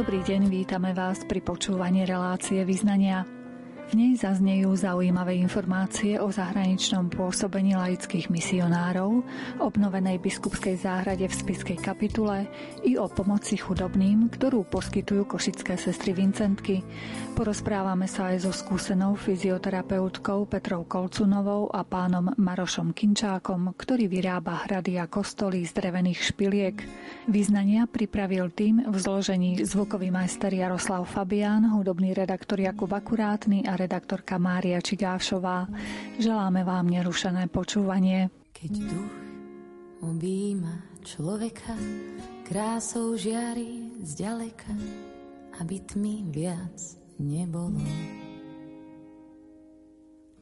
Dobrý deň, vítame vás pri počúvaní relácie Vyznania. V nej zaznejú zaujímavé informácie o zahraničnom pôsobení laických misionárov, obnovenej biskupskej záhrade v Spiskej kapitule i o pomoci chudobným, ktorú poskytujú košické sestry Vincentky. Porozprávame sa aj so skúsenou fyzioterapeutkou Petrou Kolcunovou a pánom Marošom Kinčákom, ktorý vyrába hrady a kostoly z drevených špiliek. Význania pripravil tým v zložení zvukový majster Jaroslav Fabián, hudobný redaktor Jakub Akurátny a redaktorka Mária Čigášová. Želáme vám nerušené počúvanie. Keď duch objíma človeka, krásou žiari zďaleka, aby tmy viac nebolo.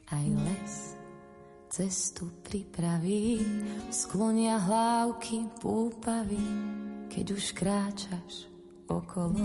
Aj les cestu pripraví, sklonia hlávky púpavy, keď už kráčaš okolo.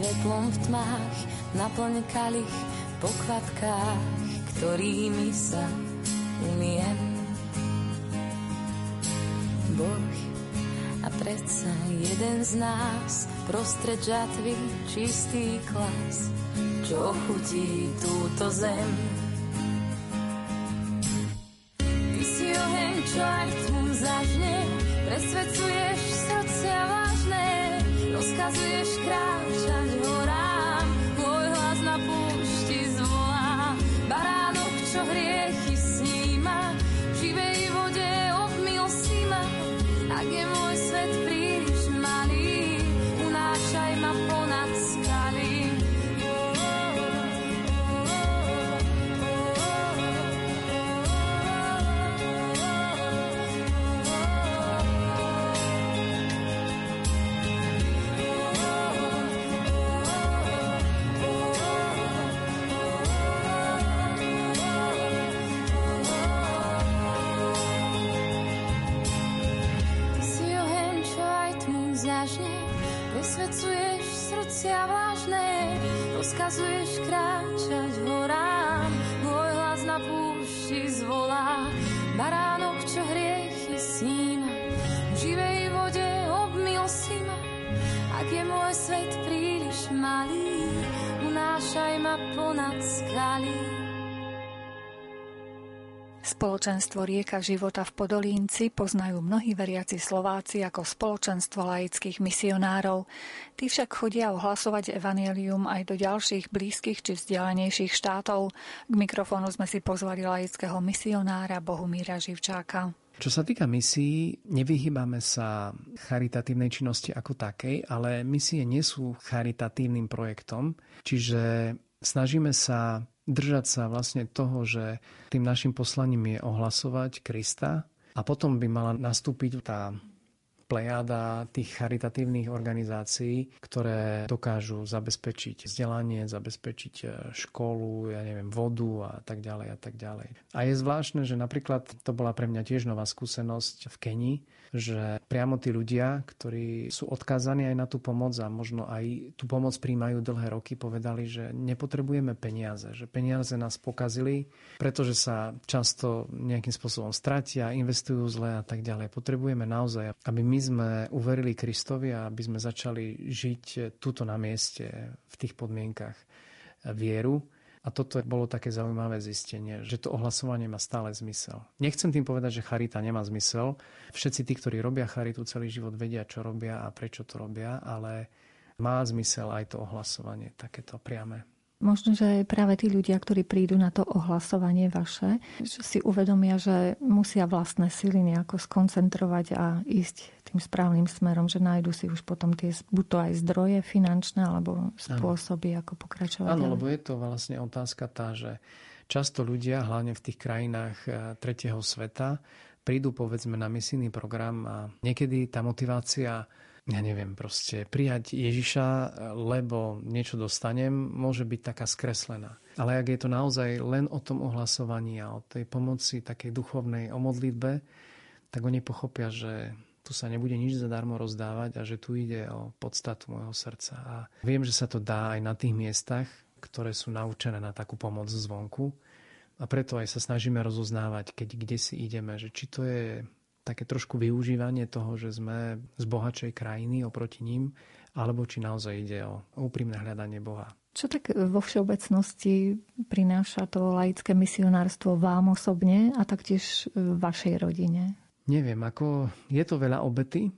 Svetlom v tmách, naplň kalich po kvapkách, ktorými sa umiem. Boh a predsa jeden z nás prostred žatvy čistý klas, čo chutí túto zem. Spoločenstvo Rieka života v Podolínci poznajú mnohí veriaci Slováci ako spoločenstvo laických misionárov. Tí však chodia ohlasovať evanelium aj do ďalších blízkych či vzdialenejších štátov. K mikrofónu sme si pozvali laického misionára Bohumíra Živčáka. Čo sa týka misií, nevyhýbame sa charitatívnej činnosti ako takej, ale misie nie sú charitatívnym projektom, čiže snažíme sa držať sa vlastne toho, že tým našim poslaním je ohlasovať Krista a potom by mala nastúpiť tá plejáda tých charitatívnych organizácií, ktoré dokážu zabezpečiť vzdelanie, zabezpečiť e, školu, ja neviem, vodu a tak ďalej a tak ďalej. A je zvláštne, že napríklad to bola pre mňa tiež nová skúsenosť v Kenii, že priamo tí ľudia, ktorí sú odkázaní aj na tú pomoc a možno aj tú pomoc príjmajú dlhé roky, povedali, že nepotrebujeme peniaze, že peniaze nás pokazili, pretože sa často nejakým spôsobom stratia, investujú zle a tak ďalej. Potrebujeme naozaj, aby my sme uverili Kristovi a aby sme začali žiť tuto na mieste v tých podmienkach vieru a toto bolo také zaujímavé zistenie, že to ohlasovanie má stále zmysel. Nechcem tým povedať, že charita nemá zmysel. Všetci tí, ktorí robia charitu celý život, vedia, čo robia a prečo to robia, ale má zmysel aj to ohlasovanie, takéto priame. Možno, že práve tí ľudia, ktorí prídu na to ohlasovanie vaše, že si uvedomia, že musia vlastné sily nejako skoncentrovať a ísť tým správnym smerom, že nájdu si už potom tie, buď to aj zdroje finančné, alebo spôsoby, ano. ako pokračovať. Áno, lebo je to vlastne otázka tá, že často ľudia, hlavne v tých krajinách eh, tretieho sveta, prídu povedzme na misijný program a niekedy tá motivácia ja neviem, proste prijať Ježiša, lebo niečo dostanem, môže byť taká skreslená. Ale ak je to naozaj len o tom ohlasovaní a o tej pomoci takej duchovnej, o modlitbe, tak oni pochopia, že tu sa nebude nič zadarmo rozdávať a že tu ide o podstatu môjho srdca. A viem, že sa to dá aj na tých miestach, ktoré sú naučené na takú pomoc zvonku. A preto aj sa snažíme rozoznávať, keď kde si ideme, že či to je také trošku využívanie toho, že sme z bohatšej krajiny oproti ním, alebo či naozaj ide o úprimné hľadanie Boha. Čo tak vo všeobecnosti prináša to laické misionárstvo vám osobne a taktiež vašej rodine? Neviem, ako je to veľa obety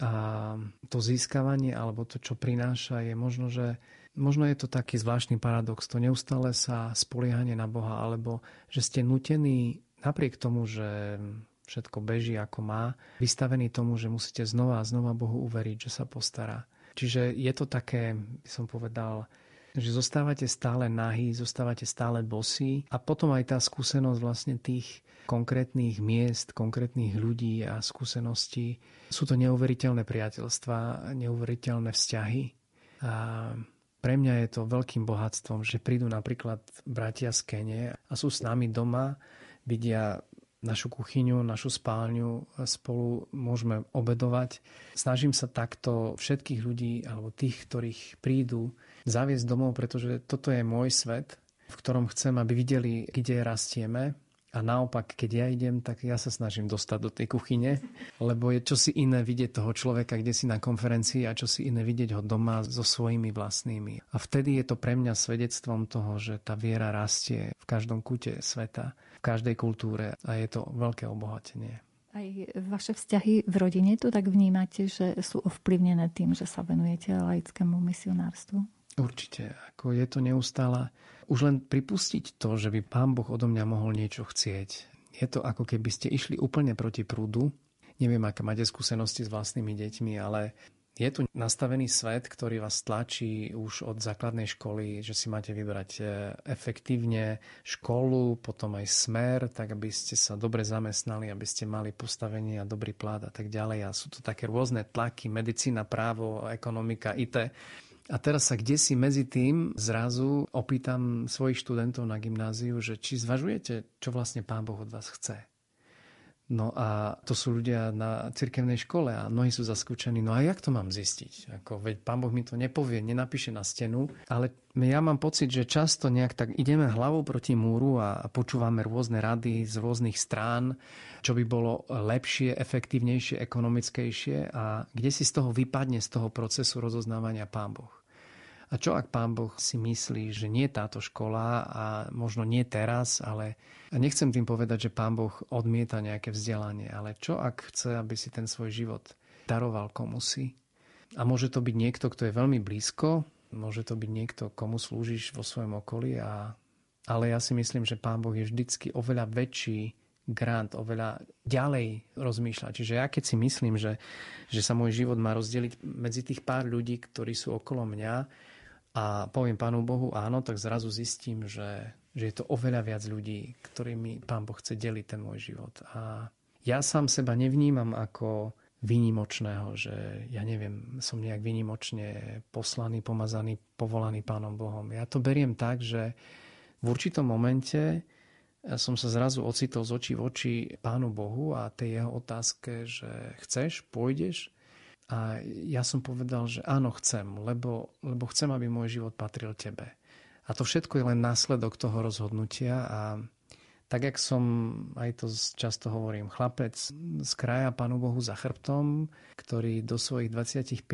a to získavanie alebo to, čo prináša, je možno, že možno je to taký zvláštny paradox, to neustále sa spoliehanie na Boha, alebo že ste nutení napriek tomu, že všetko beží ako má, vystavený tomu, že musíte znova a znova Bohu uveriť, že sa postará. Čiže je to také, by som povedal, že zostávate stále nahý, zostávate stále bosí a potom aj tá skúsenosť vlastne tých konkrétnych miest, konkrétnych ľudí a skúseností. Sú to neuveriteľné priateľstva, neuveriteľné vzťahy. A pre mňa je to veľkým bohatstvom, že prídu napríklad bratia z Kene a sú s nami doma, vidia našu kuchyňu, našu spálňu spolu môžeme obedovať. Snažím sa takto všetkých ľudí alebo tých, ktorých prídu, zaviesť domov, pretože toto je môj svet, v ktorom chcem, aby videli, kde rastieme, a naopak, keď ja idem, tak ja sa snažím dostať do tej kuchyne, lebo je čosi iné vidieť toho človeka, kde si na konferencii a čosi iné vidieť ho doma so svojimi vlastnými. A vtedy je to pre mňa svedectvom toho, že tá viera rastie v každom kute sveta každej kultúre a je to veľké obohatenie. Aj vaše vzťahy v rodine to tak vnímate, že sú ovplyvnené tým, že sa venujete laickému misionárstvu? Určite. Ako je to neustále. Už len pripustiť to, že by pán Boh odo mňa mohol niečo chcieť. Je to ako keby ste išli úplne proti prúdu. Neviem, aké máte skúsenosti s vlastnými deťmi, ale je tu nastavený svet, ktorý vás tlačí už od základnej školy, že si máte vybrať e, efektívne školu, potom aj smer, tak aby ste sa dobre zamestnali, aby ste mali postavenie a dobrý plat a tak ďalej. A sú to také rôzne tlaky, medicína, právo, ekonomika, IT. A teraz sa kde si medzi tým zrazu opýtam svojich študentov na gymnáziu, že či zvažujete, čo vlastne Pán Boh od vás chce. No a to sú ľudia na cirkevnej škole a mnohí sú zaskúčení. No a jak to mám zistiť? Ako, veď pán Boh mi to nepovie, nenapíše na stenu, ale ja mám pocit, že často nejak tak ideme hlavou proti múru a počúvame rôzne rady z rôznych strán, čo by bolo lepšie, efektívnejšie, ekonomickejšie a kde si z toho vypadne z toho procesu rozoznávania pán Boh. A čo ak pán Boh si myslí, že nie táto škola a možno nie teraz, ale nechcem tým povedať, že pán Boh odmieta nejaké vzdelanie, ale čo ak chce, aby si ten svoj život daroval komu si? A môže to byť niekto, kto je veľmi blízko, môže to byť niekto, komu slúžiš vo svojom okolí, a, ale ja si myslím, že pán Boh je vždycky oveľa väčší grant, oveľa ďalej rozmýšľa. Čiže ja keď si myslím, že, že sa môj život má rozdeliť medzi tých pár ľudí, ktorí sú okolo mňa, a poviem Pánu Bohu áno, tak zrazu zistím, že, že je to oveľa viac ľudí, ktorými Pán Boh chce deliť ten môj život. A ja sám seba nevnímam ako výnimočného, že ja neviem, som nejak výnimočne poslaný, pomazaný, povolaný Pánom Bohom. Ja to beriem tak, že v určitom momente som sa zrazu ocitol z očí v oči Pánu Bohu a tej jeho otázke, že chceš, pôjdeš, a ja som povedal, že áno, chcem, lebo, lebo chcem, aby môj život patril tebe. A to všetko je len následok toho rozhodnutia a tak, jak som aj to často hovorím, chlapec z kraja Pánu Bohu za chrbtom, ktorý do svojich 25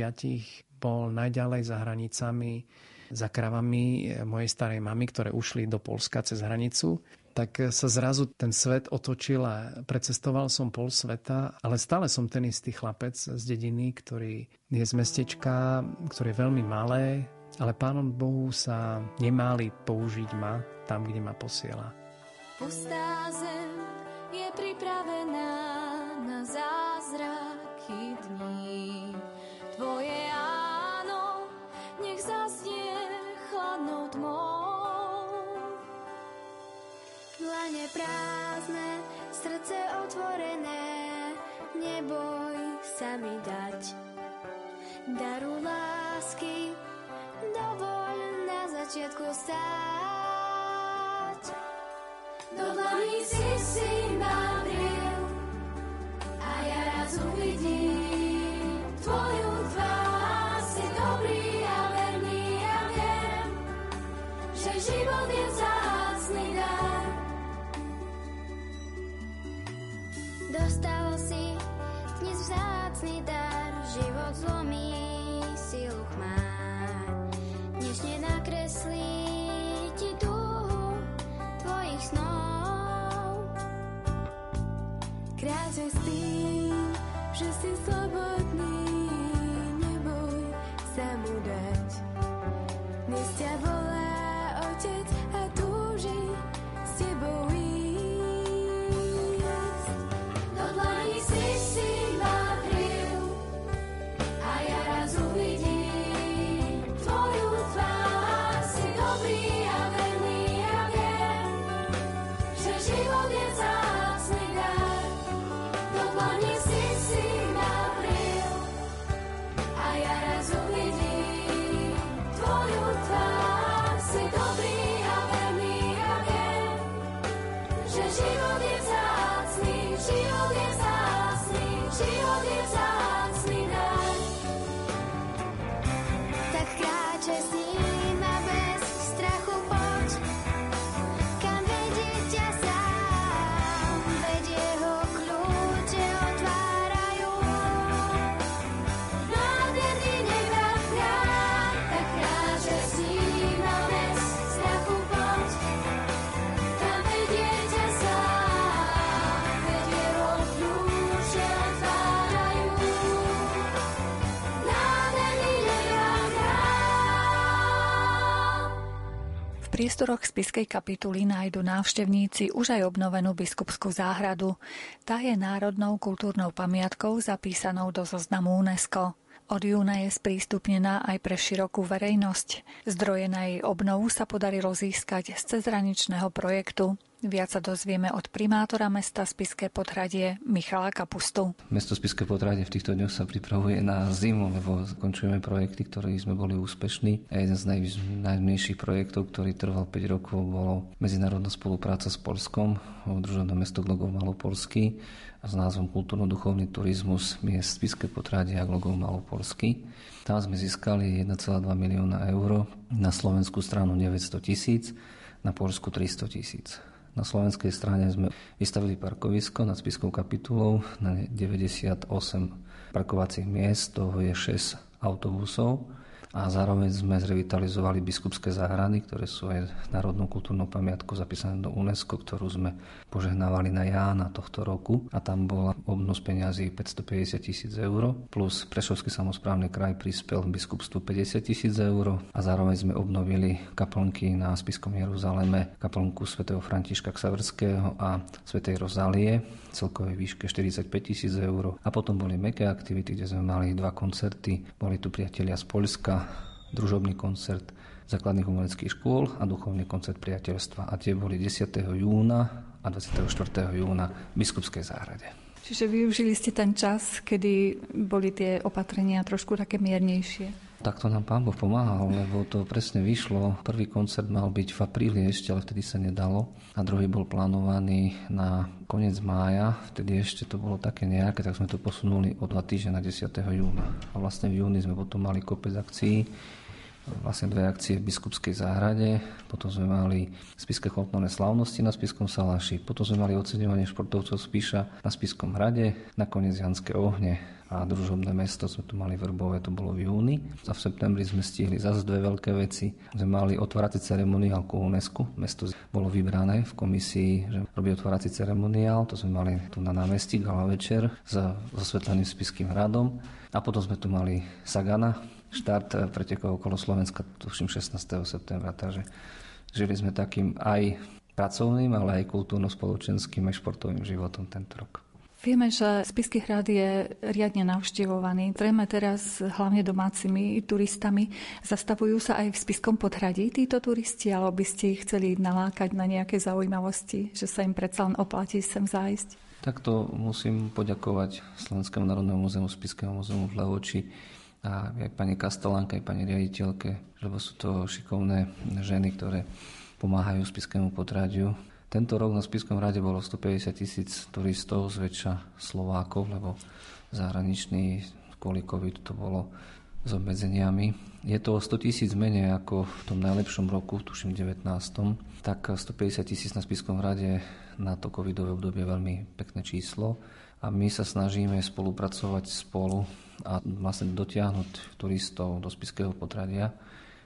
bol najďalej za hranicami, za kravami mojej starej mamy, ktoré ušli do Polska cez hranicu tak sa zrazu ten svet otočil a precestoval som pol sveta, ale stále som ten istý chlapec z dediny, ktorý je z mestečka, ktoré je veľmi malé ale Pánom Bohu sa nemáli použiť ma tam, kde ma posiela. Pustá zem je pripravená na zázraky dní. Tvoje Dlane prázdne, srdce otvorené, neboj sa mi dať. Daru lásky, dovoľ na začiatku stáť. Do dlaní si si ma a ja raz uvidím tvoju. Si dobrý a verný že život je vzácný Dostal si dnes dar, život zlomí silu chmár. Dnešne nakreslí ti tvojich snov. Kráčaj s že si slobodný, neboj sa mu dať. Spiskej kapituly nájdu návštevníci už aj obnovenú biskupskú záhradu. Tá je národnou kultúrnou pamiatkou zapísanou do zoznamu UNESCO. Od júna je sprístupnená aj pre širokú verejnosť. Zdroje na jej obnovu sa podarilo získať z cezhraničného projektu. Viac sa dozvieme od primátora mesta Spiské podhradie Michala Kapustu. Mesto Spiské potradie v týchto dňoch sa pripravuje na zimu, lebo končujeme projekty, ktorých sme boli úspešní. A jeden z naj, najmenších projektov, ktorý trval 5 rokov, bolo medzinárodná spolupráca s Polskom, družené mesto Glogov Malopolský a s názvom Kultúrno-duchovný turizmus miest Spiské potradie a Glogov Malopolský. Tam sme získali 1,2 milióna eur, na slovenskú stranu 900 tisíc, na Polsku 300 tisíc. Na slovenskej strane sme vystavili parkovisko nad Spiskou kapitulou na 98 parkovacích miest, toho je 6 autobusov a zároveň sme zrevitalizovali biskupské záhrady, ktoré sú aj národnou kultúrnou pamiatkou zapísané do UNESCO, ktorú sme požehnávali na Jána tohto roku. A tam bola obnos peňazí 550 tisíc eur plus Prešovský samozprávny kraj prispel biskupstvu 50 tisíc eur. A zároveň sme obnovili kaplnky na Spiskom Jeruzaleme, kaplnku svätého Františka Ksaverského a svätej Rozálie celkovej výške 45 tisíc eur a potom boli meké aktivity, kde sme mali dva koncerty, boli tu priatelia z Polska, družobný koncert základných umeleckých škôl a duchovný koncert priateľstva. A tie boli 10. júna a 24. júna v Biskupskej záhrade. Čiže využili ste ten čas, kedy boli tie opatrenia trošku také miernejšie. Takto nám pán Boh pomáhal, lebo to presne vyšlo. Prvý koncert mal byť v apríli ešte, ale vtedy sa nedalo. A druhý bol plánovaný na koniec mája. Vtedy ešte to bolo také nejaké, tak sme to posunuli o dva týždne na 10. júna. A vlastne v júni sme potom mali kopec akcií vlastne dve akcie v Biskupskej záhrade, potom sme mali spiske kultúrne slávnosti na Spiskom Salaši, potom sme mali oceňovanie športovcov Spíša na Spiskom hrade, nakoniec Janské ohne a družobné mesto sme tu mali Vrbové, to bolo v júni. A v septembri sme stihli zase dve veľké veci. Sme mali otvárací ceremoniál ku UNESCO. Mesto bolo vybrané v komisii, že robí otvárací ceremoniál. To sme mali tu na námestí gala večer s osvetleným spiským hradom. A potom sme tu mali Sagana, štart pretekov okolo Slovenska, tuším 16. septembra, takže žili sme takým aj pracovným, ale aj kultúrno-spoločenským aj športovým životom tento rok. Vieme, že Spisky hrad je riadne navštevovaný. Zrejme teraz hlavne domácimi turistami. Zastavujú sa aj v Spiskom podhradí títo turisti, alebo by ste ich chceli nalákať na nejaké zaujímavosti, že sa im predsa len oplatí sem zájsť? Takto musím poďakovať Slovenskému národnému múzeu, Spiskému múzeu v Levoči a aj pani Kastelánke, aj pani riaditeľke, lebo sú to šikovné ženy, ktoré pomáhajú Spiskému podradiu tento rok na Spiskom rade bolo 150 tisíc turistov, zväčša Slovákov, lebo zahraniční kvôli COVID to bolo s obmedzeniami. Je to 100 tisíc menej ako v tom najlepšom roku, tuším 19. Tak 150 tisíc na Spiskom rade na to covidové obdobie veľmi pekné číslo a my sa snažíme spolupracovať spolu a vlastne dotiahnuť turistov do Spiského potradia.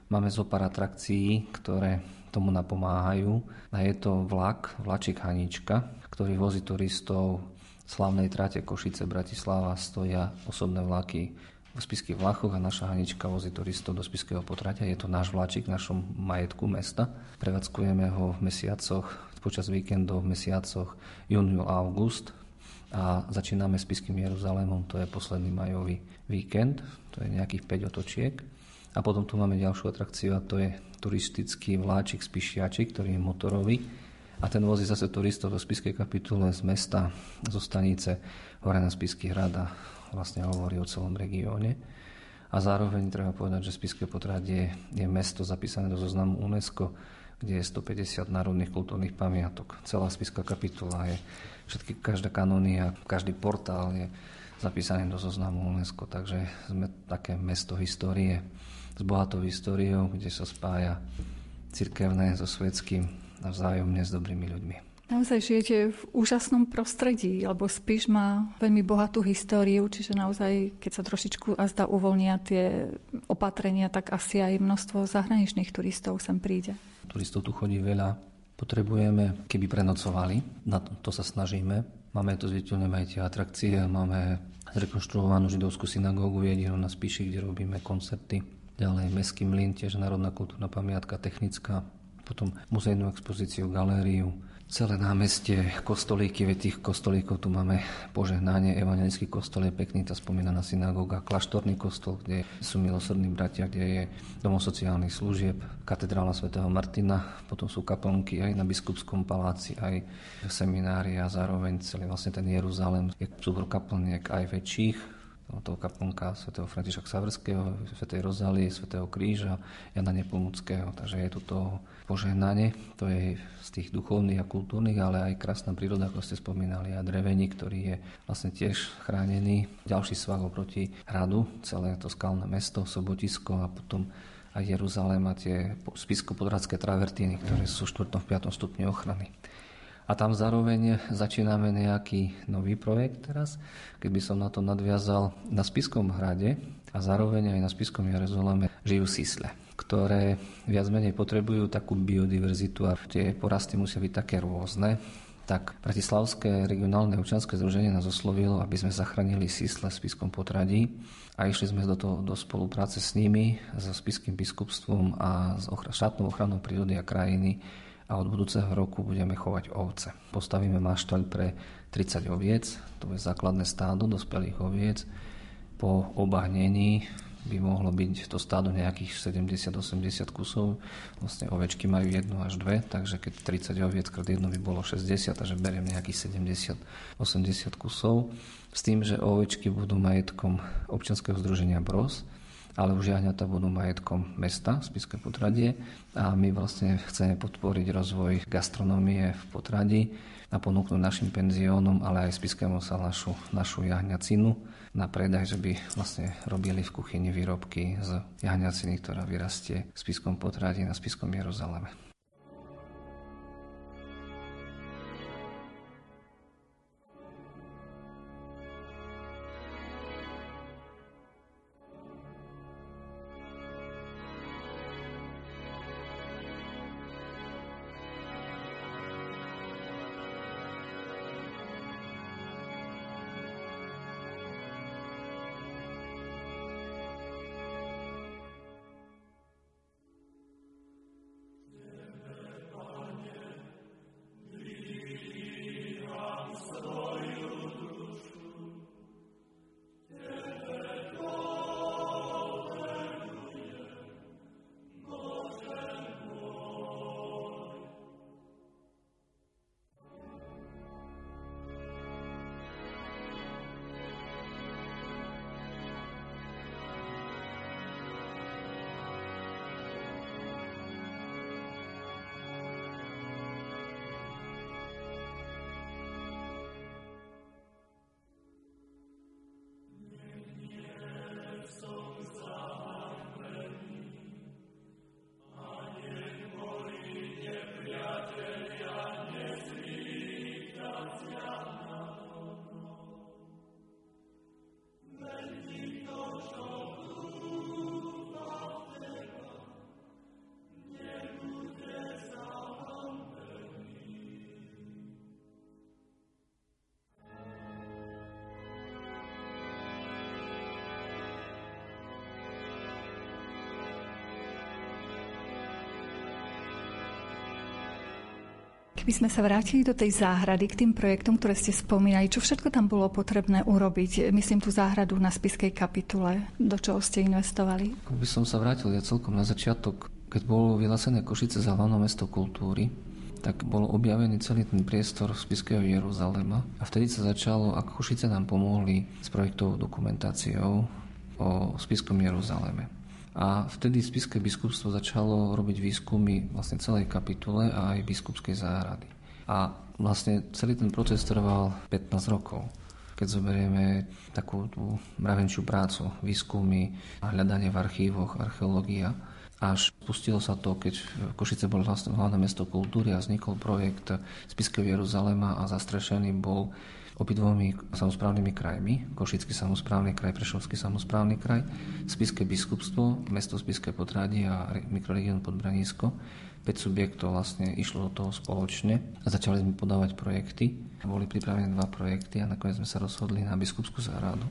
Máme zo pár atrakcií, ktoré tomu napomáhajú. A je to vlak, vlačik Hanička, ktorý vozí turistov slavnej trate Košice Bratislava. Stoja osobné vlaky v spiských vlachoch a naša Hanička vozí turistov do spiského potratia. Je to náš vlačik v našom majetku mesta. Prevádzkujeme ho v mesiacoch, počas víkendov v mesiacoch júniu a august a začíname s Piským Jeruzalémom, to je posledný majový víkend, to je nejakých 5 otočiek. A potom tu máme ďalšiu atrakciu a to je turistický vláčik z Pišiači, ktorý je motorový. A ten vozí zase turistov do Spiskej kapitule z mesta, zo stanice hore na Spisky hrad a vlastne hovorí o celom regióne. A zároveň treba povedať, že Spiské potradie je mesto zapísané do zoznamu UNESCO, kde je 150 národných kultúrnych pamiatok. Celá Spiská kapitula je, všetky, každá kanónia, každý portál je zapísaný do zoznamu UNESCO, takže sme také mesto histórie s bohatou históriou, kde sa spája cirkevné so svetským a vzájomne s dobrými ľuďmi. Naozaj žijete v úžasnom prostredí, lebo Spiš má veľmi bohatú históriu, čiže naozaj, keď sa trošičku a zda uvoľnia tie opatrenia, tak asi aj množstvo zahraničných turistov sem príde. Turistov tu chodí veľa. Potrebujeme, keby prenocovali, na to, to sa snažíme. Máme tu zviditeľné aj tie atrakcie, máme zrekonštruovanú židovskú synagógu jedinú na Spiši, kde robíme koncerty ďalej Mestský mlyn, tiež národná kultúrna pamiatka, technická, potom muzejnú expozíciu, galériu, celé námestie, kostolíky, veď tých kostolíkov tu máme požehnanie, evangelický kostol je pekný, tá spomínaná synagóga, kláštorný kostol, kde sú milosrdní bratia, kde je domov sociálnych služieb, katedrála svätého Martina, potom sú kaplnky aj na biskupskom paláci, aj seminári a zároveň celý vlastne ten Jeruzalém je súbor kaplniek aj väčších, toho kaplnka svätého Františka Saverského, svätej Rozálie, svätého Kríža, Jana Nepomuckého. Takže je tu to požehnanie, to je z tých duchovných a kultúrnych, ale aj krásna príroda, ako ste spomínali, a drevení, ktorý je vlastne tiež chránený. Ďalší svah oproti hradu, celé to skalné mesto, Sobotisko a potom aj Jeruzalém a tie spisko-podradské travertíny, ktoré sú v 4. 5. stupni ochrany. A tam zároveň začíname nejaký nový projekt teraz, keď by som na to nadviazal na Spiskom hrade a zároveň aj na Spiskom Jeruzaleme žijú sísle ktoré viac menej potrebujú takú biodiverzitu a tie porasty musia byť také rôzne, tak Bratislavské regionálne občanské združenie nás oslovilo, aby sme zachránili sísle v Spiskom potradí a išli sme do, toho, do spolupráce s nimi, so Spiským biskupstvom a s štátnou ochranou prírody a krajiny a od budúceho roku budeme chovať ovce. Postavíme maštaľ pre 30 oviec, to je základné stádo dospelých oviec. Po obahnení by mohlo byť to stádo nejakých 70-80 kusov. Vlastne ovečky majú jednu až dve, takže keď 30 oviec krát jedno by bolo 60, takže beriem nejakých 70-80 kusov. S tým, že ovečky budú majetkom občianského združenia BROS, ale už jahňata budú majetkom mesta, Spiské potradie a my vlastne chceme podporiť rozvoj gastronómie v potradí a ponúknuť našim penziónom, ale aj Spiskému salašu našu jahňacinu na predaj, že by vlastne robili v kuchyni výrobky z jahňaciny, ktorá vyrastie v Spiskom potradí na Spiskom Jeruzaleme. Keby sme sa vrátili do tej záhrady, k tým projektom, ktoré ste spomínali, čo všetko tam bolo potrebné urobiť? Myslím tú záhradu na spiskej kapitule. Do čoho ste investovali? By som sa vrátil ja celkom na začiatok, keď bolo vyhlásené Košice za hlavné mesto kultúry, tak bol objavený celý ten priestor spiského Jeruzalema a vtedy sa začalo, ako Košice nám pomohli s projektovou dokumentáciou o spiskom Jeruzaleme. A vtedy Spiské biskupstvo začalo robiť výskumy vlastne celej kapitule a aj biskupskej záhrady. A vlastne celý ten proces trval 15 rokov. Keď zoberieme takú tú mravenčiu prácu, výskumy hľadanie v archívoch, archeológia, až spustilo sa to, keď Košice bolo vlastne hlavné mesto kultúry a vznikol projekt Spiského Jeruzalema a zastrešený bol obidvomi samozprávnymi krajmi, Košický samozprávny kraj, Prešovský samozprávny kraj, Spiské biskupstvo, mesto Spiské podradí a mikroregión Podbranísko. 5 subjektov vlastne išlo do toho spoločne a začali sme podávať projekty. Boli pripravené dva projekty a nakoniec sme sa rozhodli na biskupskú záhradu.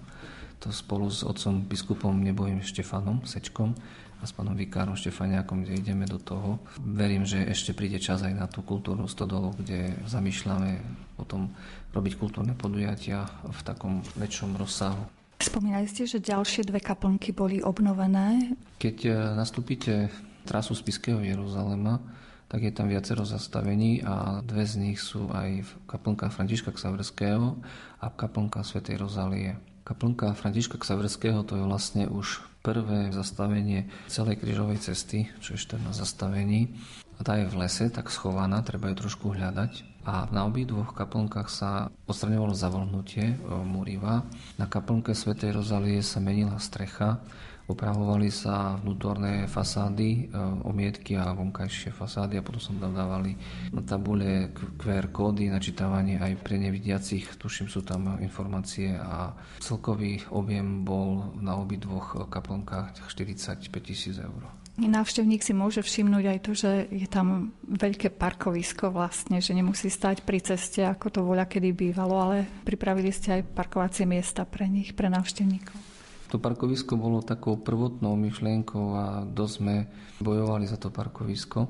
To spolu s otcom biskupom Nebojím Štefanom Sečkom a s pánom vikárom Štefaniakom, kde ideme do toho. Verím, že ešte príde čas aj na tú kultúrnu stodolu, kde zamýšľame potom robiť kultúrne podujatia v takom väčšom rozsahu. Spomínali ste, že ďalšie dve kaplnky boli obnovené. Keď e, nastúpite trasu Spiského Jeruzalema, tak je tam viacero zastavení a dve z nich sú aj kaplnka Františka Ksaverského a kaplnka Svetej Rozálie. Kaplnka Františka Ksaverského to je vlastne už prvé zastavenie celej krížovej cesty, čo je 14 zastavení. A tá je v lese, tak schovaná, treba ju trošku hľadať a na dvoch kaplnkách sa odstraňovalo zavolnutie e, múriva. Na kaplnke Svetej Rozalie sa menila strecha, opravovali sa vnútorné fasády, e, omietky a vonkajšie fasády a potom sa tam dávali na tabule QR kódy, načítavanie aj pre nevidiacich, tuším sú tam informácie a celkový objem bol na dvoch kaplnkách 45 tisíc eur. Návštevník si môže všimnúť aj to, že je tam veľké parkovisko vlastne, že nemusí stať pri ceste, ako to voľa kedy bývalo, ale pripravili ste aj parkovacie miesta pre nich, pre návštevníkov. To parkovisko bolo takou prvotnou myšlienkou a dosť sme bojovali za to parkovisko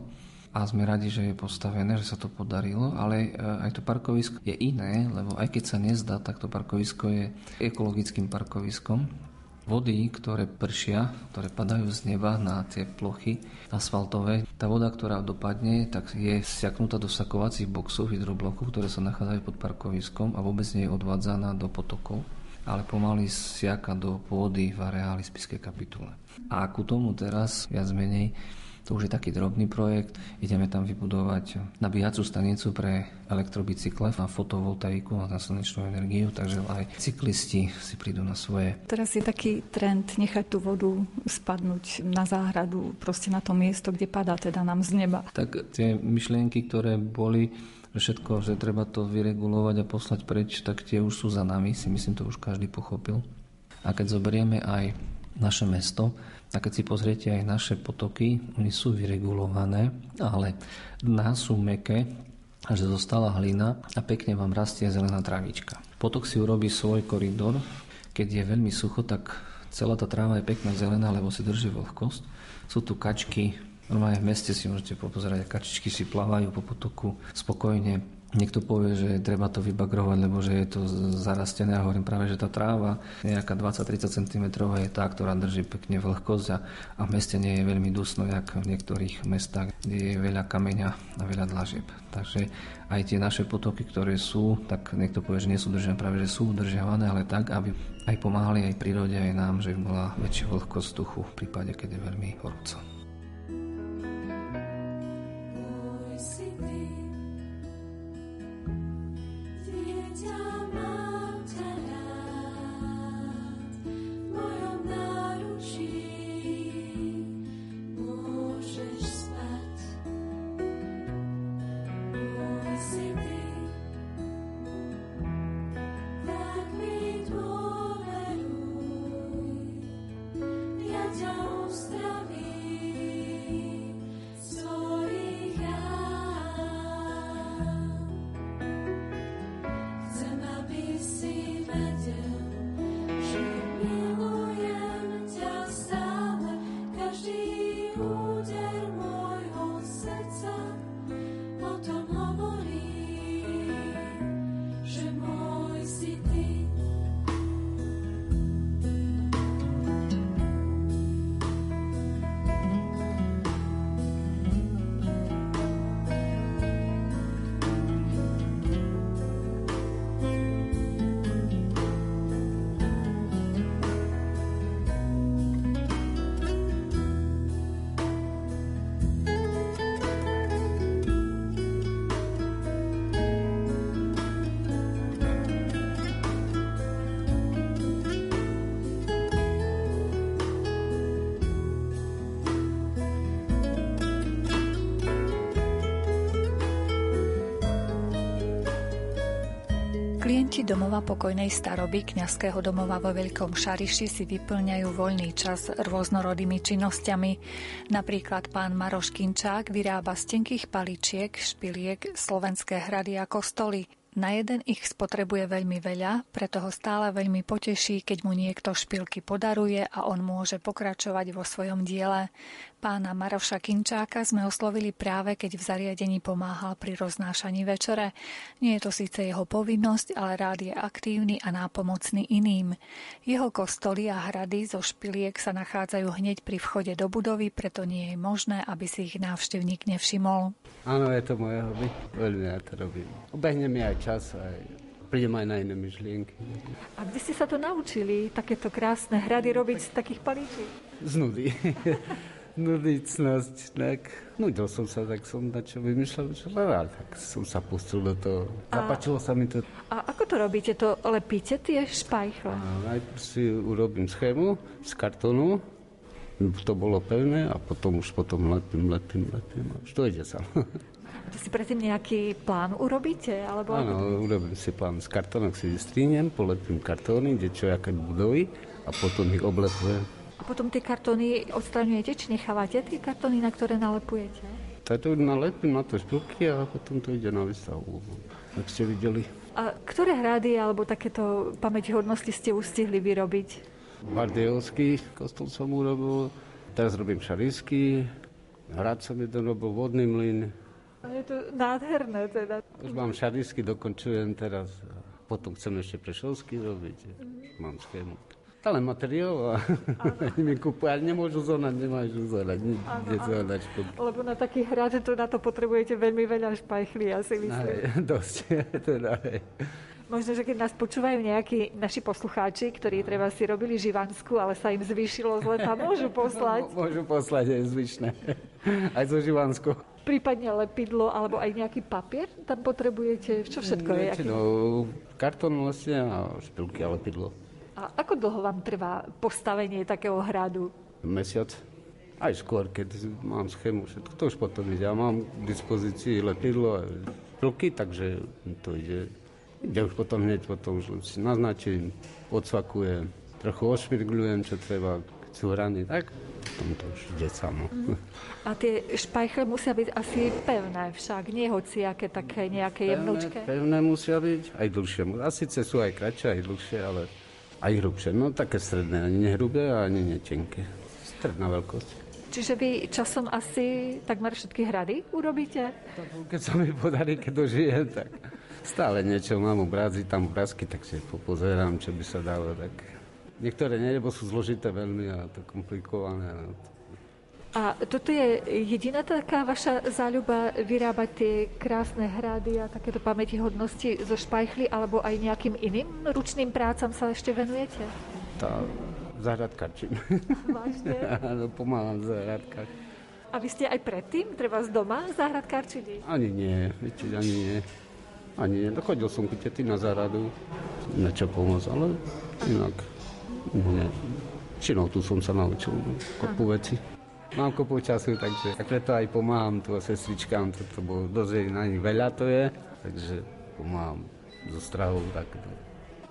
a sme radi, že je postavené, že sa to podarilo, ale e, aj to parkovisko je iné, lebo aj keď sa nezdá, tak to parkovisko je ekologickým parkoviskom, vody, ktoré pršia, ktoré padajú z neba na tie plochy asfaltové. Tá voda, ktorá dopadne, tak je siaknutá do sakovacích boxov hydroblokov, ktoré sa nachádzajú pod parkoviskom a vôbec nie je odvádzaná do potokov ale pomaly siaka do pôdy v areáli Spiskej kapitule. A ku tomu teraz viac menej to už je taký drobný projekt. Ideme tam vybudovať nabíjacú stanicu pre elektrobicykle a fotovoltaiku na slnečnú energiu, takže aj cyklisti si prídu na svoje. Teraz je taký trend nechať tú vodu spadnúť na záhradu, proste na to miesto, kde padá teda nám z neba. Tak tie myšlienky, ktoré boli všetko, že treba to vyregulovať a poslať preč, tak tie už sú za nami, si myslím, to už každý pochopil. A keď zoberieme aj naše mesto, a keď si pozriete aj naše potoky, oni sú vyregulované, ale dná sú meké, že zostala hlina a pekne vám rastie zelená trávička. Potok si urobí svoj koridor, keď je veľmi sucho, tak celá tá tráva je pekná zelená, lebo si drží vlhkosť. Sú tu kačky, normálne v meste si môžete popozerať, kačičky si plávajú po potoku spokojne Niekto povie, že treba to vybagrovať, lebo že je to zarastené. Ja hovorím práve, že tá tráva nejaká 20-30 cm je tá, ktorá drží pekne vlhkosť a, a v meste nie je veľmi dusno, jak v niektorých mestách, kde je veľa kameňa a veľa dlažieb. Takže aj tie naše potoky, ktoré sú, tak niekto povie, že nie sú udržiavané, práve že sú udržiavané, ale tak, aby aj pomáhali aj prírode, aj nám, že bola väčšia vlhkosť vzduchu v prípade, keď je veľmi horúco. Domova pokojnej staroby kňazského domova vo Veľkom Šariši si vyplňajú voľný čas rôznorodými činnosťami. Napríklad pán Maroš Kinčák vyrába z tenkých paličiek, špiliek, slovenské hrady a kostoly. Na jeden ich spotrebuje veľmi veľa, preto ho stále veľmi poteší, keď mu niekto špilky podaruje a on môže pokračovať vo svojom diele. Pána Maroša Kinčáka sme oslovili práve, keď v zariadení pomáhal pri roznášaní večere. Nie je to síce jeho povinnosť, ale rád je aktívny a nápomocný iným. Jeho kostoly a hrady zo špiliek sa nachádzajú hneď pri vchode do budovy, preto nie je možné, aby si ich návštevník nevšimol. Áno, je to moje hobby. Veľmi ja to robím. Obehne mi aj čas, aj prídem aj na iné myšlienky. A kde ste sa to naučili, takéto krásne hrady robiť z takých palíčiek? Z nudy. nudicnosť, tak nudil som sa, tak som na čo vymýšľal, čo a tak som sa pustil do toho. Zapačilo sa mi to. A ako to robíte? To lepíte tie špajchle? A najprv si urobím schému z kartónu, to bolo pevné a potom už potom lepím, lepím, lepím a už to ide sa. To si predtým nejaký plán urobíte? Alebo Áno, urobím si plán. Z kartónok si vystríniem, polepím kartóny, kde čo, aké budovy a potom ich oblepujem a potom tie kartóny odstraňujete, či nechávate tie kartóny, na ktoré nalepujete? Tak to nalepím na to špilky a potom to ide na výstavu, ak ste videli. A ktoré hrady alebo takéto pamätihodnosti ste už stihli vyrobiť? Bardejovský kostol som urobil, teraz robím šarísky, hrad som jeden robil, vodný mlyn. Je to nádherné teda. Už mám šarísky, dokončujem teraz. Potom chcem ešte Prešovský robiť. Mm. Mám schému ale materiál a mi kúpujú, ale nemôžu zohnať, nemáš zohnať, kde zohnať Lebo na takých hrade to, na to potrebujete veľmi veľa špajchli, ja si myslím. Aj, dosť, teda, aj. Možno, že keď nás počúvajú nejakí naši poslucháči, ktorí treba si robili živansku, ale sa im zvýšilo zle, tam môžu poslať. môžu poslať aj zvyšné, aj zo živansku. Prípadne lepidlo alebo aj nejaký papier tam potrebujete? Čo všetko je? No, kartón vlastne a špilky a lepidlo. A ako dlho vám trvá postavenie takého hradu? Mesiac. Aj skôr, keď mám schému, všetko to už potom ide. Ja mám k dispozícii lepidlo a ruky, takže to ide. Ide už potom hneď, potom už si naznačím, odsvakujem, trochu ošmirgľujem, čo treba, chcú rany, tak potom to už ide samo. Mm. A tie špajchle musia byť asi pevné však, nie hociaké také nejaké jemnúčke? Pevné, pevné musia byť, aj dlhšie. A síce sú aj kratšie, aj dlhšie, ale aj hrubšie. No také stredné, ani nehrubé, ani netenké. Stredná veľkosť. Čiže vy časom asi takmer všetky hrady urobíte? Keď sa mi podarí, keď dožijem, tak stále niečo mám obrazy, tam obrázky, tak si popozerám, čo by sa dalo. Tak... Niektoré nie, lebo sú zložité veľmi a to komplikované. No. A toto je jediná taká vaša záľuba vyrábať tie krásne hrady a takéto pamätihodnosti zo špajchly alebo aj nejakým iným ručným prácam sa ešte venujete? Tá, zahradkačím. Vážne? Áno, pomáham zahradkať. A vy ste aj predtým, treba z doma zahradkárčili? Ani nie, viete, ani nie. Ani nie. Dochodil som ku tety na záhradu, niečo pomôcť, ale inak nie. Činou tu som sa naučil no, kopu veci. Mám kopu času, takže tak preto aj pomáham tu sestričkám, to bolo dosť na nich veľa to je, takže pomáham so strahou, tak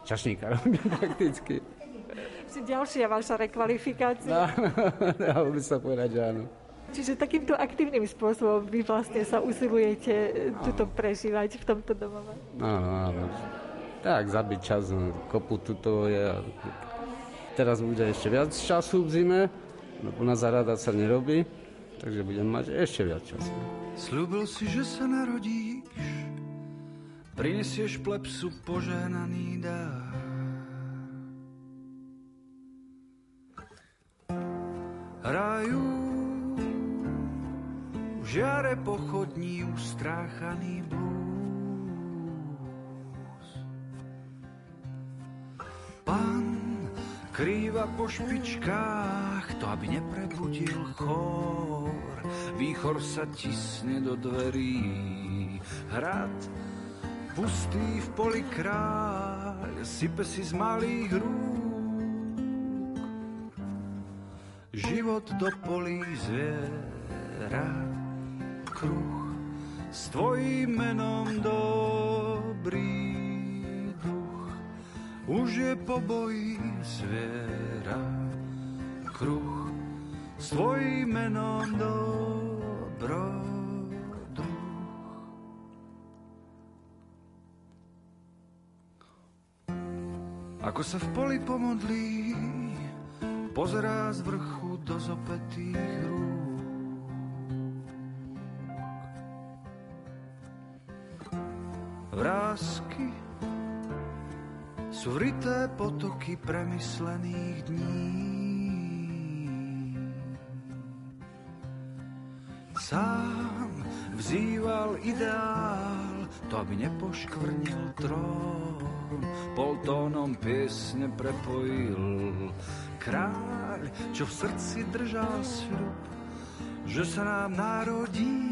čašníka robím prakticky. Ďalšia vaša rekvalifikácia. No, dalo by sa povedať, že áno. Čiže takýmto aktívnym spôsobom vy vlastne sa usilujete tuto prežívať v tomto domove. Áno, áno. Tak, zabiť čas, no, kopu tuto je. Teraz bude ešte viac času v zime, lebo na zarada sa nerobí, takže budem mať ešte viac času. Sľúbil si, že sa narodíš, prinesieš plepsu poženaný dár. Hrajú žiare pochodní ustráchaný blues. Krýva po špičkách, to aby neprebudil chor. Výchor sa tisne do dverí, hrad pustý v poli kráľ, sype si z malých rúk. Život do polí zviera, kruh s tvojím menom dobrý. Už je po boji zviera. Kruh s tvojím menom dobro Ako sa v poli pomodlí, pozerá z vrchu do zopetých rúk. Vrázky sú vrité potoky premyslených dní. Sám vzýval ideál, to aby nepoškvrnil trón. Pol tónom piesne prepojil kráľ, čo v srdci držal sľub, že sa nám narodíš.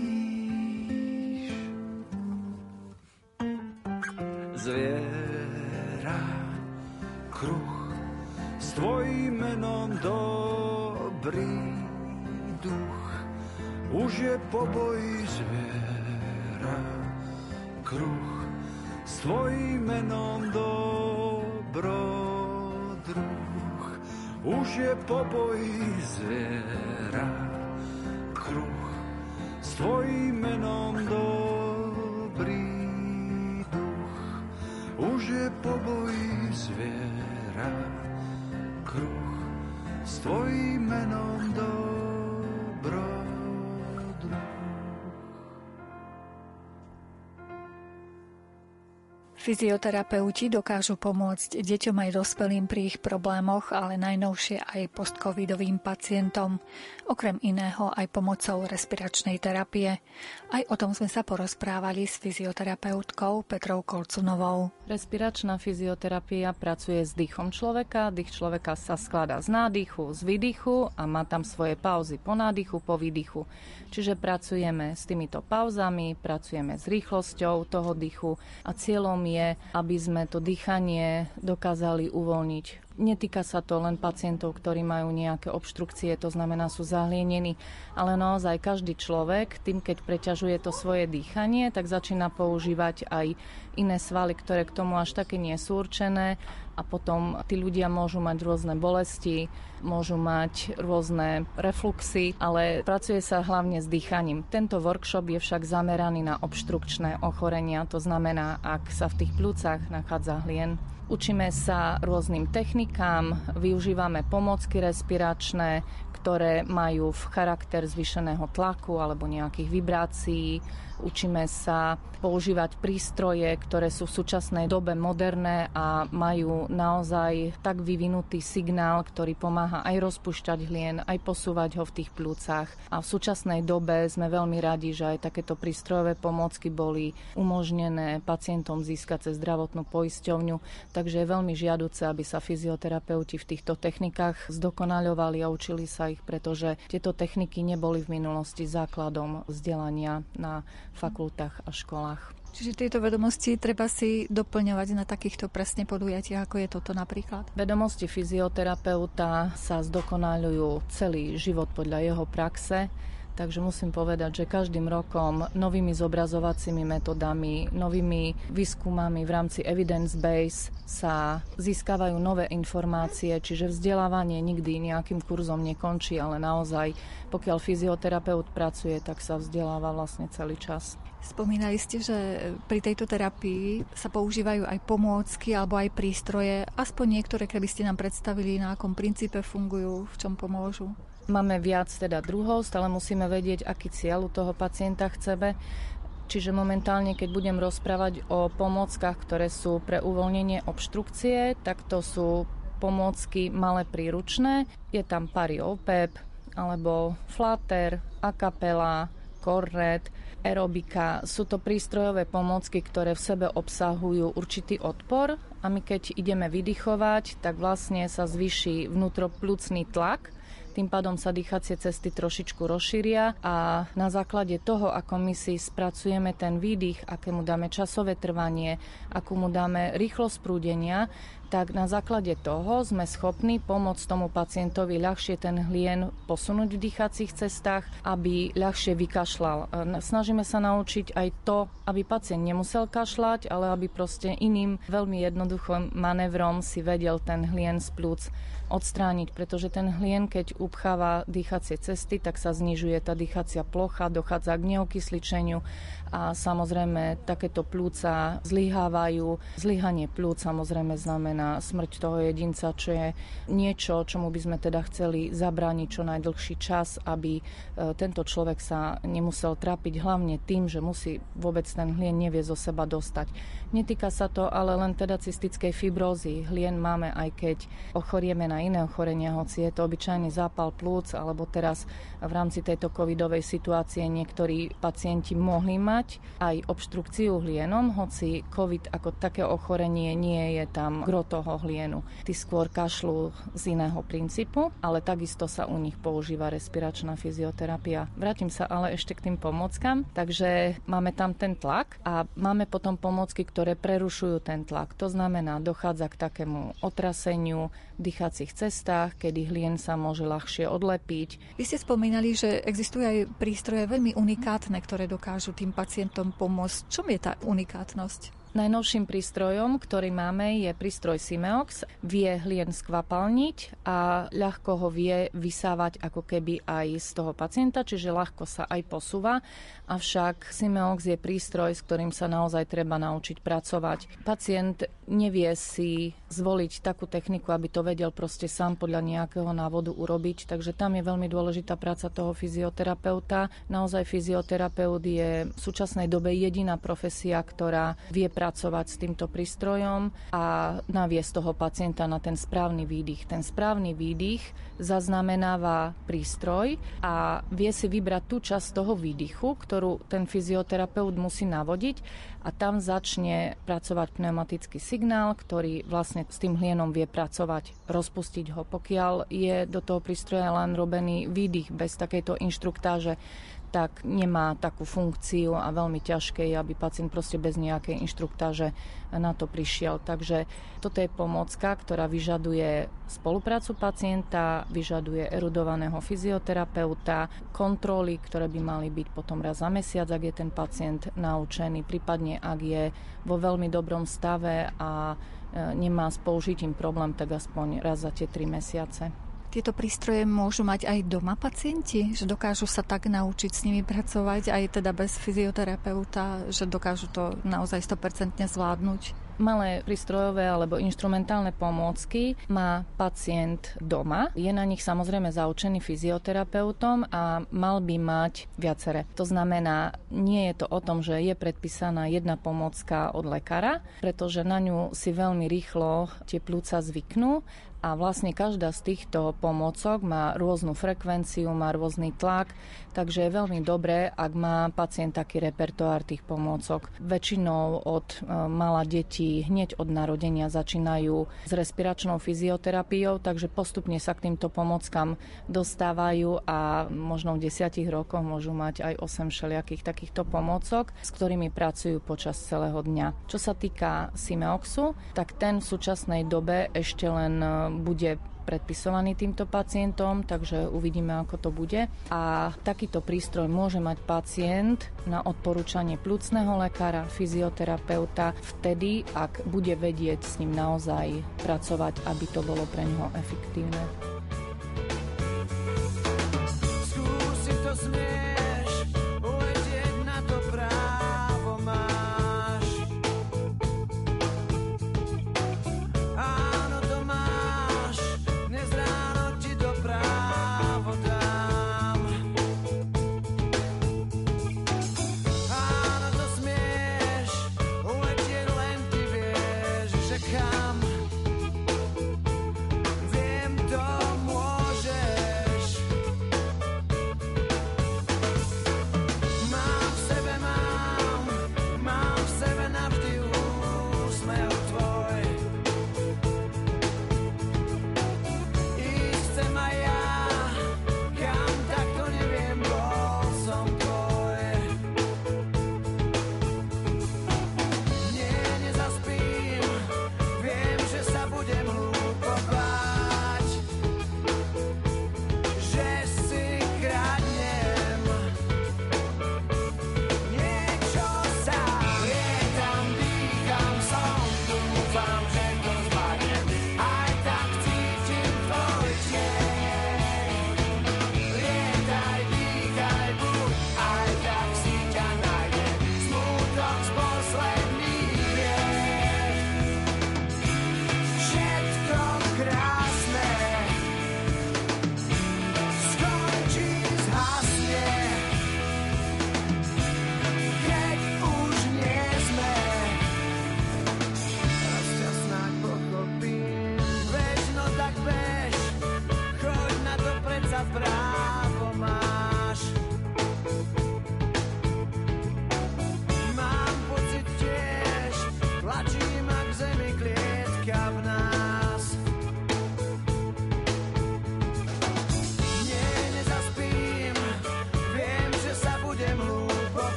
Boji zviera, kruh, s tvojím menom dobrodruh. Už je po boji zviera kruh, s tvojím menom dobrý duch. Už je po boji zviera kruh, s tvojím menom dobrý Fyzioterapeuti dokážu pomôcť deťom aj dospelým pri ich problémoch, ale najnovšie aj postcovidovým pacientom, okrem iného aj pomocou respiračnej terapie. Aj o tom sme sa porozprávali s fyzioterapeutkou Petrou Kolcunovou. Respiračná fyzioterapia pracuje s dýchom človeka. Dých človeka sa skladá z nádychu, z výdychu a má tam svoje pauzy po nádychu, po výdychu. Čiže pracujeme s týmito pauzami, pracujeme s rýchlosťou toho dýchu a cieľom je, aby sme to dýchanie dokázali uvoľniť. Netýka sa to len pacientov, ktorí majú nejaké obštrukcie, to znamená sú zahlienení, ale naozaj každý človek, tým keď preťažuje to svoje dýchanie, tak začína používať aj iné svaly, ktoré k tomu až také nie sú určené a potom tí ľudia môžu mať rôzne bolesti, môžu mať rôzne refluxy, ale pracuje sa hlavne s dýchaním. Tento workshop je však zameraný na obštrukčné ochorenia, to znamená, ak sa v tých plúcach nachádza hlien, Učíme sa rôznym technikám, využívame pomocky respiračné, ktoré majú v charakter zvýšeného tlaku alebo nejakých vibrácií. Učíme sa používať prístroje, ktoré sú v súčasnej dobe moderné a majú naozaj tak vyvinutý signál, ktorý pomáha aj rozpušťať hlien, aj posúvať ho v tých plúcach. A v súčasnej dobe sme veľmi radi, že aj takéto prístrojové pomôcky boli umožnené pacientom získať cez zdravotnú poisťovňu, takže je veľmi žiaduce, aby sa fyzioterapeuti v týchto technikách zdokonaľovali a učili sa ich, pretože tieto techniky neboli v minulosti základom vzdelania na fakultách a školách. Čiže tieto vedomosti treba si doplňovať na takýchto presne podujatiach, ako je toto napríklad? Vedomosti fyzioterapeuta sa zdokonalujú celý život podľa jeho praxe. Takže musím povedať, že každým rokom novými zobrazovacími metodami, novými výskumami v rámci evidence base sa získavajú nové informácie, čiže vzdelávanie nikdy nejakým kurzom nekončí, ale naozaj pokiaľ fyzioterapeut pracuje, tak sa vzdeláva vlastne celý čas. Spomínali ste, že pri tejto terapii sa používajú aj pomôcky alebo aj prístroje. Aspoň niektoré, keby ste nám predstavili, na akom princípe fungujú, v čom pomôžu. Máme viac teda druhov, stále musíme vedieť, aký cieľ u toho pacienta chceme. Čiže momentálne, keď budem rozprávať o pomôckach, ktoré sú pre uvoľnenie obštrukcie, tak to sú pomôcky malé príručné. Je tam pariopep, alebo flater, akapela, korret, aerobika. Sú to prístrojové pomôcky, ktoré v sebe obsahujú určitý odpor a my keď ideme vydychovať, tak vlastne sa zvýši vnútroplúcný tlak tým pádom sa dýchacie cesty trošičku rozšíria a na základe toho, ako my si spracujeme ten výdych, akému dáme časové trvanie, akú mu dáme rýchlosť prúdenia, tak na základe toho sme schopní pomôcť tomu pacientovi ľahšie ten hlien posunúť v dýchacích cestách, aby ľahšie vykašľal. Snažíme sa naučiť aj to, aby pacient nemusel kašľať, ale aby proste iným veľmi jednoduchým manévrom si vedel ten hlien z plúc odstrániť, pretože ten hlien, keď upcháva dýchacie cesty, tak sa znižuje tá dýchacia plocha, dochádza k neokysličeniu a samozrejme takéto plúca zlyhávajú. Zlyhanie plúc samozrejme znamená smrť toho jedinca, čo je niečo, čomu by sme teda chceli zabrániť čo najdlhší čas, aby e, tento človek sa nemusel trápiť hlavne tým, že musí vôbec ten hlien nevie zo seba dostať. Netýka sa to ale len teda cystickej fibrózy. Hlien máme aj keď ochorieme na iné ochorenia, hoci je to obyčajný zápal plúc, alebo teraz v rámci tejto covidovej situácie niektorí pacienti mohli mať aj obštrukciu hlienom, hoci COVID ako také ochorenie nie je tam gro toho hlienu. Ty skôr kašľú z iného princípu, ale takisto sa u nich používa respiračná fyzioterapia. Vrátim sa ale ešte k tým pomockám. Takže máme tam ten tlak a máme potom pomocky, ktoré prerušujú ten tlak. To znamená, dochádza k takému otraseniu dýchacích cestách, kedy hlien sa môže ľahšie odlepiť. Vy ste spomínali, že existujú aj prístroje veľmi unikátne, ktoré dokážu tým pacientom pomôcť. Čom je tá unikátnosť? Najnovším prístrojom, ktorý máme, je prístroj Simeox. Vie hlien skvapalniť a ľahko ho vie vysávať ako keby aj z toho pacienta, čiže ľahko sa aj posúva. Avšak Simeox je prístroj, s ktorým sa naozaj treba naučiť pracovať. Pacient nevie si zvoliť takú techniku, aby to vedel proste sám podľa nejakého návodu urobiť, takže tam je veľmi dôležitá práca toho fyzioterapeuta. Naozaj fyzioterapeut je v súčasnej dobe jediná profesia, ktorá vie pracovať s týmto prístrojom a naviesť toho pacienta na ten správny výdych. Ten správny výdych zaznamenáva prístroj a vie si vybrať tú časť toho výdychu, ktorú ten fyzioterapeut musí navodiť a tam začne pracovať pneumatický signál, ktorý vlastne s tým hlienom vie pracovať, rozpustiť ho. Pokiaľ je do toho prístroja len robený výdych bez takejto inštruktáže, tak nemá takú funkciu a veľmi ťažké je, aby pacient proste bez nejakej inštruktáže na to prišiel. Takže toto je pomocka, ktorá vyžaduje spoluprácu pacienta, vyžaduje erudovaného fyzioterapeuta, kontroly, ktoré by mali byť potom raz za mesiac, ak je ten pacient naučený, prípadne ak je vo veľmi dobrom stave a e, nemá s použitím problém, tak aspoň raz za tie tri mesiace. Tieto prístroje môžu mať aj doma pacienti, že dokážu sa tak naučiť s nimi pracovať, aj teda bez fyzioterapeuta, že dokážu to naozaj 100% zvládnuť? Malé prístrojové alebo instrumentálne pomôcky má pacient doma. Je na nich samozrejme zaučený fyzioterapeutom a mal by mať viacere. To znamená, nie je to o tom, že je predpísaná jedna pomôcka od lekára, pretože na ňu si veľmi rýchlo tie plúca zvyknú a vlastne každá z týchto pomôcok má rôznu frekvenciu, má rôzny tlak, takže je veľmi dobré, ak má pacient taký repertoár tých pomôcok. Väčšinou od e, mala detí hneď od narodenia začínajú s respiračnou fyzioterapiou, takže postupne sa k týmto pomockám dostávajú a možno v desiatich rokoch môžu mať aj 8 všelijakých takýchto pomôcok, s ktorými pracujú počas celého dňa. Čo sa týka Simeoxu, tak ten v súčasnej dobe ešte len e, bude predpisovaný týmto pacientom, takže uvidíme, ako to bude. A takýto prístroj môže mať pacient na odporúčanie plúcneho lekára, fyzioterapeuta vtedy, ak bude vedieť s ním naozaj pracovať, aby to bolo pre neho efektívne.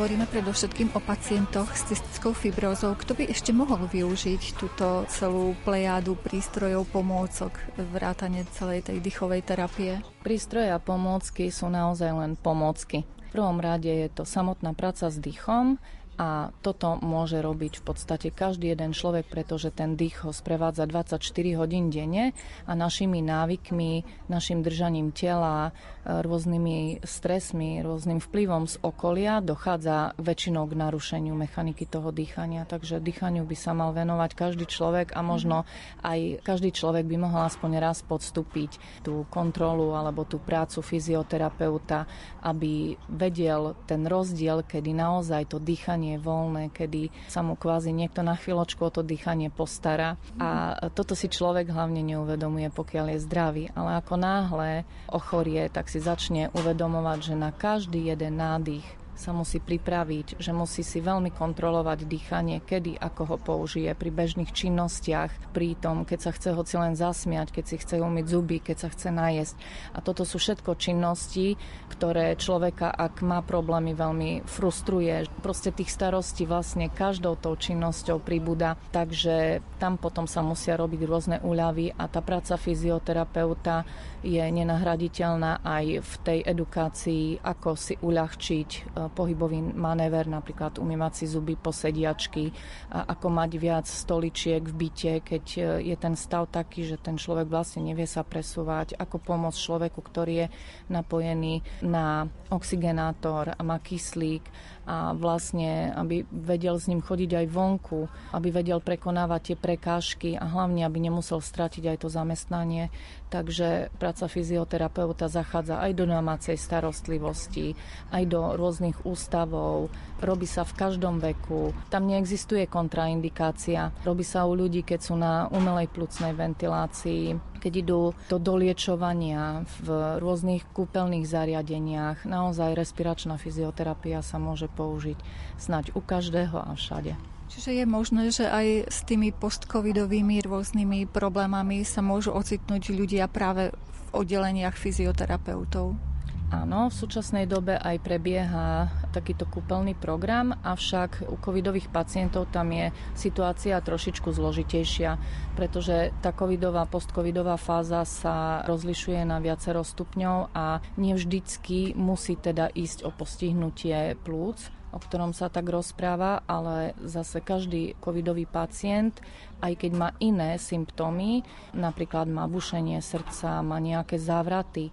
Hovoríme predovšetkým o pacientoch s cystickou fibrózou. Kto by ešte mohol využiť túto celú plejádu prístrojov, pomôcok, vrátane celej tej dýchovej terapie? Prístroje a pomôcky sú naozaj len pomôcky. V prvom rade je to samotná práca s dýchom, a toto môže robiť v podstate každý jeden človek, pretože ten dých ho sprevádza 24 hodín denne a našimi návykmi, našim držaním tela, e, rôznymi stresmi, rôznym vplyvom z okolia dochádza väčšinou k narušeniu mechaniky toho dýchania. Takže dýchaniu by sa mal venovať každý človek a možno aj každý človek by mohol aspoň raz podstúpiť tú kontrolu alebo tú prácu fyzioterapeuta, aby vedel ten rozdiel, kedy naozaj to dýchanie dýchanie voľné, kedy sa mu kvázi niekto na chvíľočku o to dýchanie postará. A toto si človek hlavne neuvedomuje, pokiaľ je zdravý. Ale ako náhle ochorie, tak si začne uvedomovať, že na každý jeden nádych sa musí pripraviť, že musí si veľmi kontrolovať dýchanie, kedy, ako ho použije pri bežných činnostiach, pri tom, keď sa chce hoci len zasmiať, keď si chce umyť zuby, keď sa chce najesť. A toto sú všetko činnosti, ktoré človeka, ak má problémy, veľmi frustruje. Proste tých starostí vlastne každou tou činnosťou pribúda, takže tam potom sa musia robiť rôzne úľavy a tá práca fyzioterapeuta je nenahraditeľná aj v tej edukácii, ako si uľahčiť e, pohybový manéver, napríklad umývať si zuby po sediačky, ako mať viac stoličiek v byte, keď e, je ten stav taký, že ten človek vlastne nevie sa presúvať, ako pomôcť človeku, ktorý je napojený na oxigenátor má kyslík a vlastne, aby vedel s ním chodiť aj vonku, aby vedel prekonávať tie prekážky a hlavne, aby nemusel stratiť aj to zamestnanie. Takže práca fyzioterapeuta zachádza aj do domácej starostlivosti, aj do rôznych ústavov, robí sa v každom veku. Tam neexistuje kontraindikácia. Robí sa u ľudí, keď sú na umelej plucnej ventilácii, keď idú do doliečovania v rôznych kúpeľných zariadeniach. Naozaj respiračná fyzioterapia sa môže použiť snať u každého a všade. Čiže je možné, že aj s tými postcovidovými rôznymi problémami sa môžu ocitnúť ľudia práve v oddeleniach fyzioterapeutov? Áno, v súčasnej dobe aj prebieha takýto kúpeľný program, avšak u covidových pacientov tam je situácia trošičku zložitejšia, pretože tá covidová, postcovidová fáza sa rozlišuje na viacero stupňov a nevždycky musí teda ísť o postihnutie plúc, o ktorom sa tak rozpráva, ale zase každý covidový pacient, aj keď má iné symptómy, napríklad má bušenie srdca, má nejaké závraty,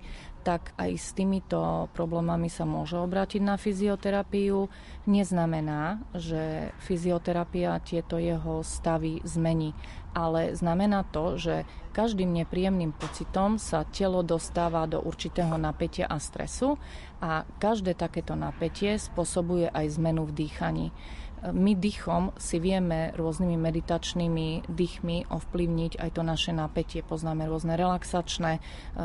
tak aj s týmito problémami sa môže obrátiť na fyzioterapiu. Neznamená, že fyzioterapia tieto jeho stavy zmení, ale znamená to, že každým nepríjemným pocitom sa telo dostáva do určitého napätia a stresu a každé takéto napätie spôsobuje aj zmenu v dýchaní my dýchom si vieme rôznymi meditačnými dýchmi ovplyvniť aj to naše napätie. Poznáme rôzne relaxačné e,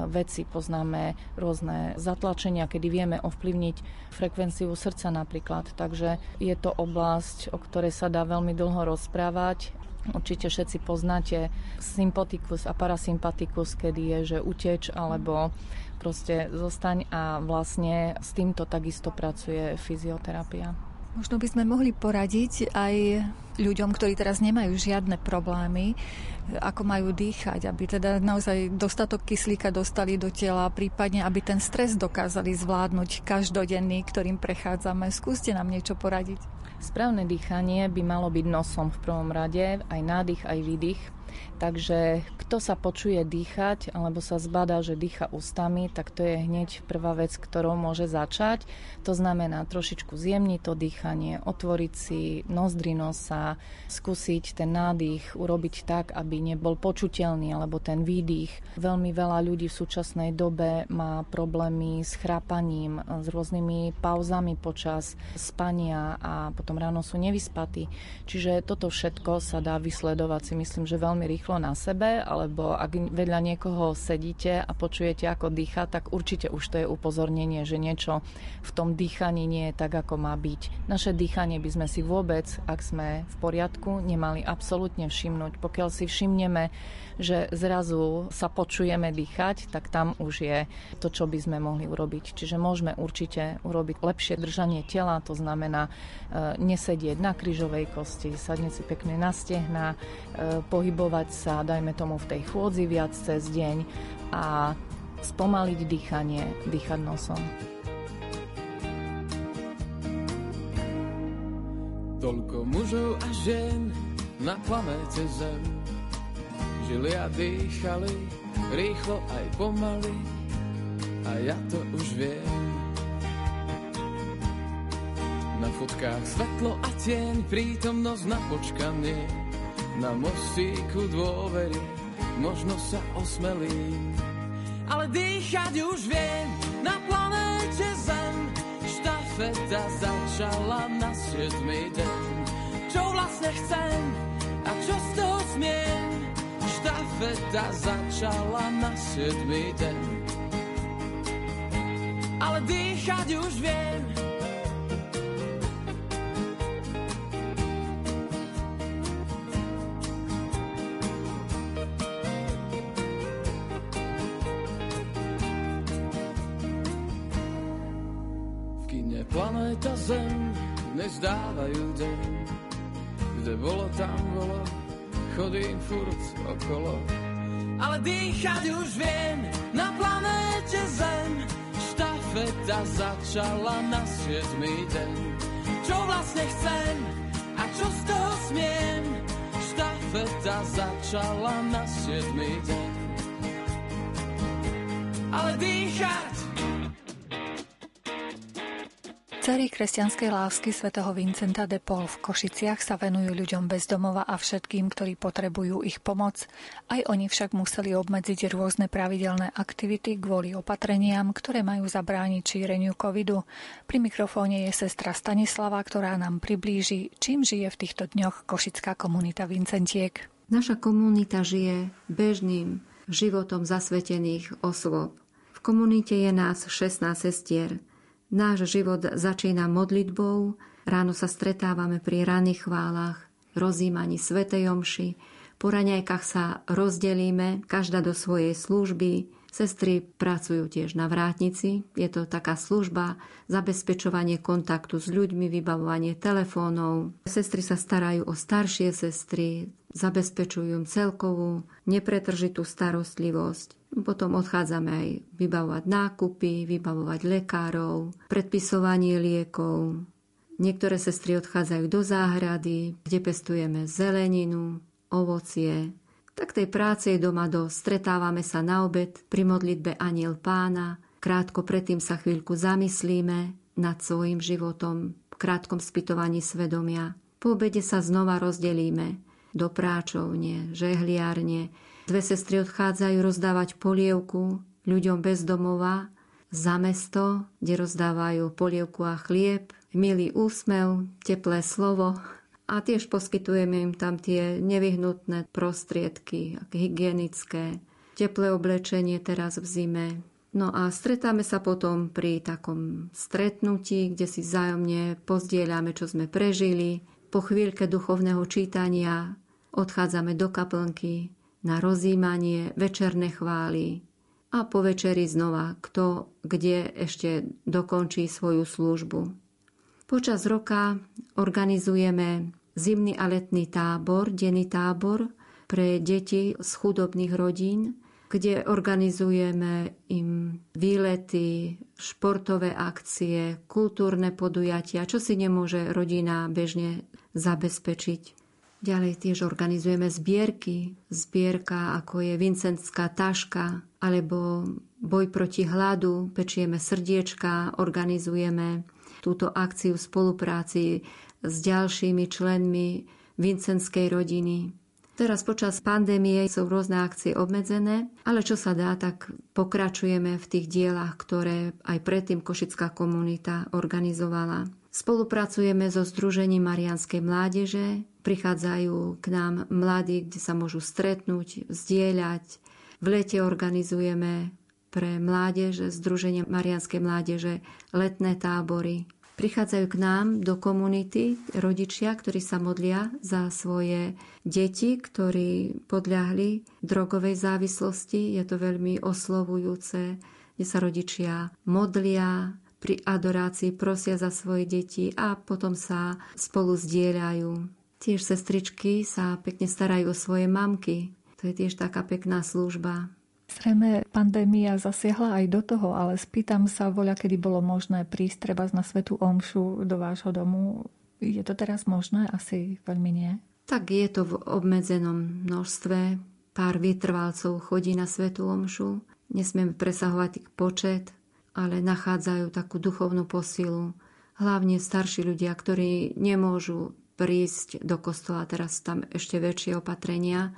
veci, poznáme rôzne zatlačenia, kedy vieme ovplyvniť frekvenciu srdca napríklad. Takže je to oblasť, o ktorej sa dá veľmi dlho rozprávať. Určite všetci poznáte sympatikus a parasympatikus, kedy je, že uteč alebo proste zostaň a vlastne s týmto takisto pracuje fyzioterapia. Možno by sme mohli poradiť aj ľuďom, ktorí teraz nemajú žiadne problémy, ako majú dýchať, aby teda naozaj dostatok kyslíka dostali do tela, prípadne aby ten stres dokázali zvládnuť každodenný, ktorým prechádzame. Skúste nám niečo poradiť. Správne dýchanie by malo byť nosom v prvom rade, aj nádych, aj výdych Takže kto sa počuje dýchať alebo sa zbadá, že dýcha ústami, tak to je hneď prvá vec, ktorou môže začať. To znamená trošičku zjemniť to dýchanie, otvoriť si nozdry nosa, skúsiť ten nádych urobiť tak, aby nebol počuteľný, alebo ten výdych. Veľmi veľa ľudí v súčasnej dobe má problémy s chrápaním, s rôznymi pauzami počas spania a potom ráno sú nevyspatí. Čiže toto všetko sa dá vysledovať si myslím, že veľmi veľmi rýchlo na sebe, alebo ak vedľa niekoho sedíte a počujete, ako dýcha, tak určite už to je upozornenie, že niečo v tom dýchaní nie je tak, ako má byť. Naše dýchanie by sme si vôbec, ak sme v poriadku, nemali absolútne všimnúť. Pokiaľ si všimneme, že zrazu sa počujeme dýchať, tak tam už je to, čo by sme mohli urobiť. Čiže môžeme určite urobiť lepšie držanie tela, to znamená e, nesedieť na krížovej kosti, sadnúť si pekne na stehna, e, pohybovať sa, dajme tomu v tej chôdzi viac cez deň a spomaliť dýchanie, dýchať nosom. Toľko mužov a žien na planéte Zem žili a dýchali, rýchlo aj pomaly, a ja to už viem. Na fotkách svetlo a tieň, prítomnosť na počkanie, na mostíku dôvery, možno sa osmelím. Ale dýchať už viem, na planéte Zem, štafeta začala na 7. deň. Čo vlastne chcem a čo z toho smiem, štafeta začala na siedmy deň. Ale dýchať už viem. Planéta Zem nezdávajú deň, kde bolo, tam bolo, chodím furt okolo. Ale dýchať už viem na planéte Zem. Štafeta začala na siedmy deň. Čo vlastne chcem a čo z toho smiem? Štafeta začala na siedmy deň. Ale dýchať Cery kresťanskej lásky svätého Vincenta de Paul v Košiciach sa venujú ľuďom bez domova a všetkým, ktorí potrebujú ich pomoc. Aj oni však museli obmedziť rôzne pravidelné aktivity kvôli opatreniam, ktoré majú zabrániť šíreniu covidu. Pri mikrofóne je sestra Stanislava, ktorá nám priblíži, čím žije v týchto dňoch košická komunita Vincentiek. Naša komunita žije bežným životom zasvetených osôb. V komunite je nás 16 sestier – Náš život začína modlitbou, ráno sa stretávame pri ranných chválach, rozímaní Svetej Omši, po raňajkách sa rozdelíme, každá do svojej služby, Sestry pracujú tiež na vrátnici. Je to taká služba, zabezpečovanie kontaktu s ľuďmi, vybavovanie telefónov. Sestry sa starajú o staršie sestry, zabezpečujú celkovú nepretržitú starostlivosť. Potom odchádzame aj vybavovať nákupy, vybavovať lekárov, predpisovanie liekov. Niektoré sestry odchádzajú do záhrady, kde pestujeme zeleninu, ovocie. Tak tej práce je doma dosť. Stretávame sa na obed pri modlitbe Aniel pána. Krátko predtým sa chvíľku zamyslíme nad svojim životom, v krátkom spytovaní svedomia. Po obede sa znova rozdelíme do práčovne, žehliárne, Dve sestry odchádzajú rozdávať polievku ľuďom bez domova za mesto, kde rozdávajú polievku a chlieb, milý úsmev, teplé slovo a tiež poskytujeme im tam tie nevyhnutné prostriedky, hygienické, teplé oblečenie teraz v zime. No a stretáme sa potom pri takom stretnutí, kde si vzájomne pozdieľame, čo sme prežili. Po chvíľke duchovného čítania odchádzame do kaplnky, na rozímanie, večerné chvály a po večeri znova kto kde ešte dokončí svoju službu. Počas roka organizujeme zimný a letný tábor, denný tábor pre deti z chudobných rodín, kde organizujeme im výlety, športové akcie, kultúrne podujatia, čo si nemôže rodina bežne zabezpečiť. Ďalej tiež organizujeme zbierky. Zbierka ako je Vincentská taška alebo boj proti hladu, pečieme srdiečka, organizujeme túto akciu v spolupráci s ďalšími členmi Vincentskej rodiny. Teraz počas pandémie sú rôzne akcie obmedzené, ale čo sa dá, tak pokračujeme v tých dielach, ktoré aj predtým Košická komunita organizovala. Spolupracujeme so Združením Marianskej mládeže, prichádzajú k nám mladí, kde sa môžu stretnúť, zdieľať. V lete organizujeme pre mládež, Združenie Marianskej mládeže, letné tábory. Prichádzajú k nám do komunity rodičia, ktorí sa modlia za svoje deti, ktorí podľahli drogovej závislosti. Je to veľmi oslovujúce, kde sa rodičia modlia, pri adorácii prosia za svoje deti a potom sa spolu zdieľajú. Tiež sestričky sa pekne starajú o svoje mamky. To je tiež taká pekná služba. Zrejme pandémia zasiahla aj do toho, ale spýtam sa, voľa kedy bolo možné prísť treba na Svetu Omšu do vášho domu. Je to teraz možné? Asi veľmi nie. Tak je to v obmedzenom množstve. Pár vytrvalcov chodí na Svetu Omšu. Nesmieme presahovať počet ale nachádzajú takú duchovnú posilu. Hlavne starší ľudia, ktorí nemôžu prísť do kostola, teraz tam ešte väčšie opatrenia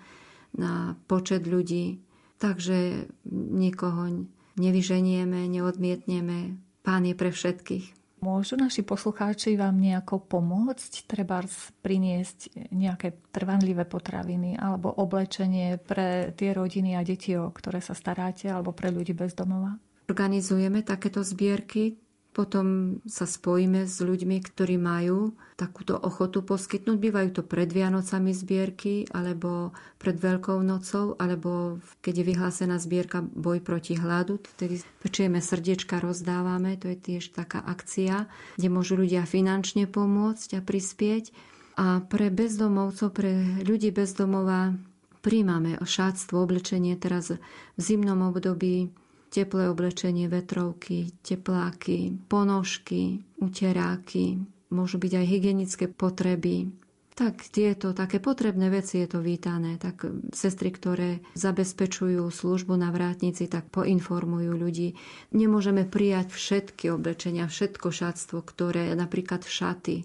na počet ľudí. Takže nikoho nevyženieme, neodmietneme. Pán je pre všetkých. Môžu naši poslucháči vám nejako pomôcť? Treba priniesť nejaké trvanlivé potraviny alebo oblečenie pre tie rodiny a deti, o ktoré sa staráte, alebo pre ľudí bez domova? Organizujeme takéto zbierky, potom sa spojíme s ľuďmi, ktorí majú takúto ochotu poskytnúť. Bývajú to pred Vianocami zbierky, alebo pred Veľkou nocou, alebo keď je vyhlásená zbierka Boj proti hladu, vtedy pečieme srdiečka, rozdávame. To je tiež taká akcia, kde môžu ľudia finančne pomôcť a prispieť. A pre bezdomovcov, pre ľudí bezdomova príjmame šátstvo, oblečenie teraz v zimnom období teplé oblečenie, vetrovky, tepláky, ponožky, uteráky, môžu byť aj hygienické potreby. Tak tieto také potrebné veci je to vítané. Tak sestry, ktoré zabezpečujú službu na vrátnici, tak poinformujú ľudí. Nemôžeme prijať všetky oblečenia, všetko šatstvo, ktoré napríklad šaty,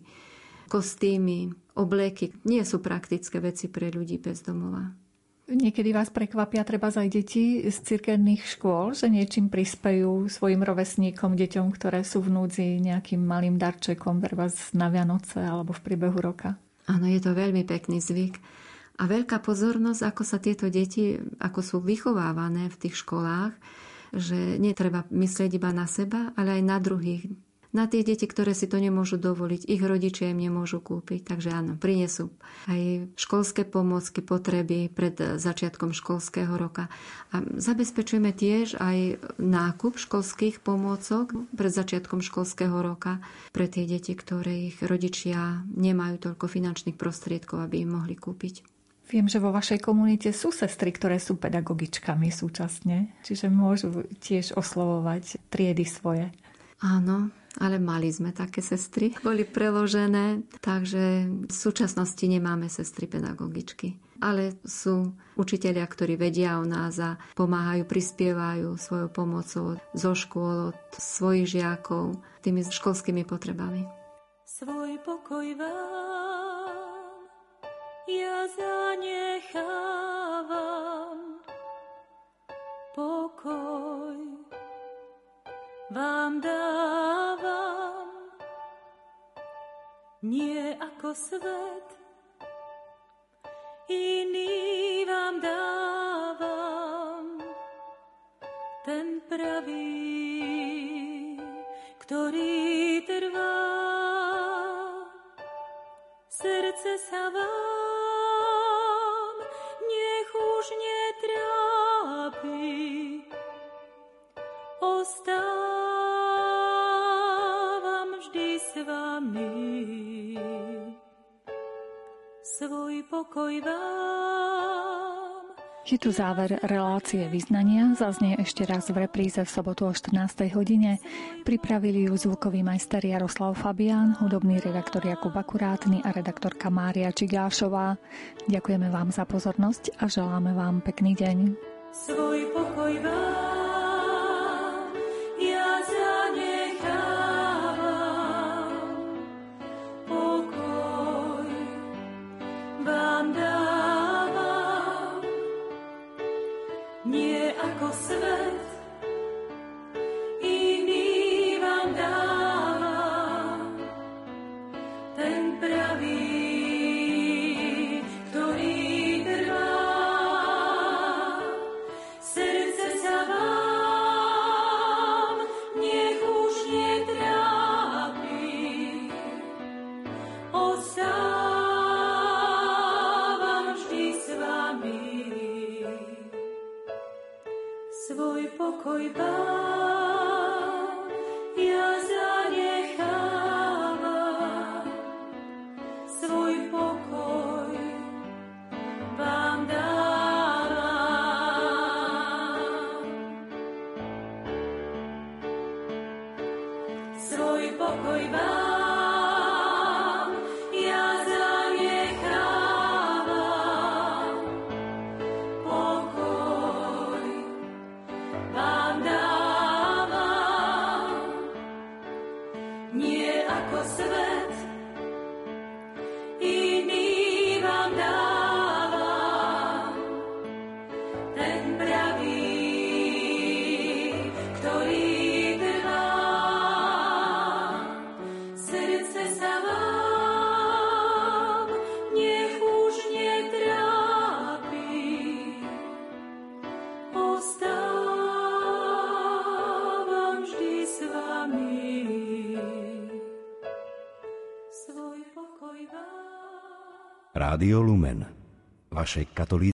kostýmy, obleky nie sú praktické veci pre ľudí bez domova. Niekedy vás prekvapia treba aj deti z cirkevných škôl, že niečím prispejú svojim rovesníkom, deťom, ktoré sú v núdzi nejakým malým darčekom, treba na Vianoce alebo v priebehu roka. Áno, je to veľmi pekný zvyk. A veľká pozornosť, ako sa tieto deti, ako sú vychovávané v tých školách, že netreba myslieť iba na seba, ale aj na druhých na tie deti, ktoré si to nemôžu dovoliť, ich rodičia im nemôžu kúpiť. Takže áno, prinesú aj školské pomôcky, potreby pred začiatkom školského roka. A zabezpečujeme tiež aj nákup školských pomôcok pred začiatkom školského roka pre tie deti, ktoré ich rodičia nemajú toľko finančných prostriedkov, aby im mohli kúpiť. Viem, že vo vašej komunite sú sestry, ktoré sú pedagogičkami súčasne, čiže môžu tiež oslovovať triedy svoje. Áno, ale mali sme také sestry, boli preložené, takže v súčasnosti nemáme sestry pedagogičky. Ale sú učitelia, ktorí vedia o nás a pomáhajú, prispievajú svojou pomocou zo škôl, od svojich žiakov, tými školskými potrebami. Svoj pokoj vám ja zanechávam, pokoj vám dávam, nie ako svet, iný vám dávam, ten pravý, ktorý trvá. Srdce sa vám pokoj vám je tu záver relácie vyznania, zaznie ešte raz v repríze v sobotu o 14. hodine. Pripravili ju zvukový majster Jaroslav Fabián, hudobný redaktor Jakub Akurátny a redaktorka Mária Čigášová. Ďakujeme vám za pozornosť a želáme vám pekný deň. Svoj pokoj vám Rádio Lumen, vaše katolícke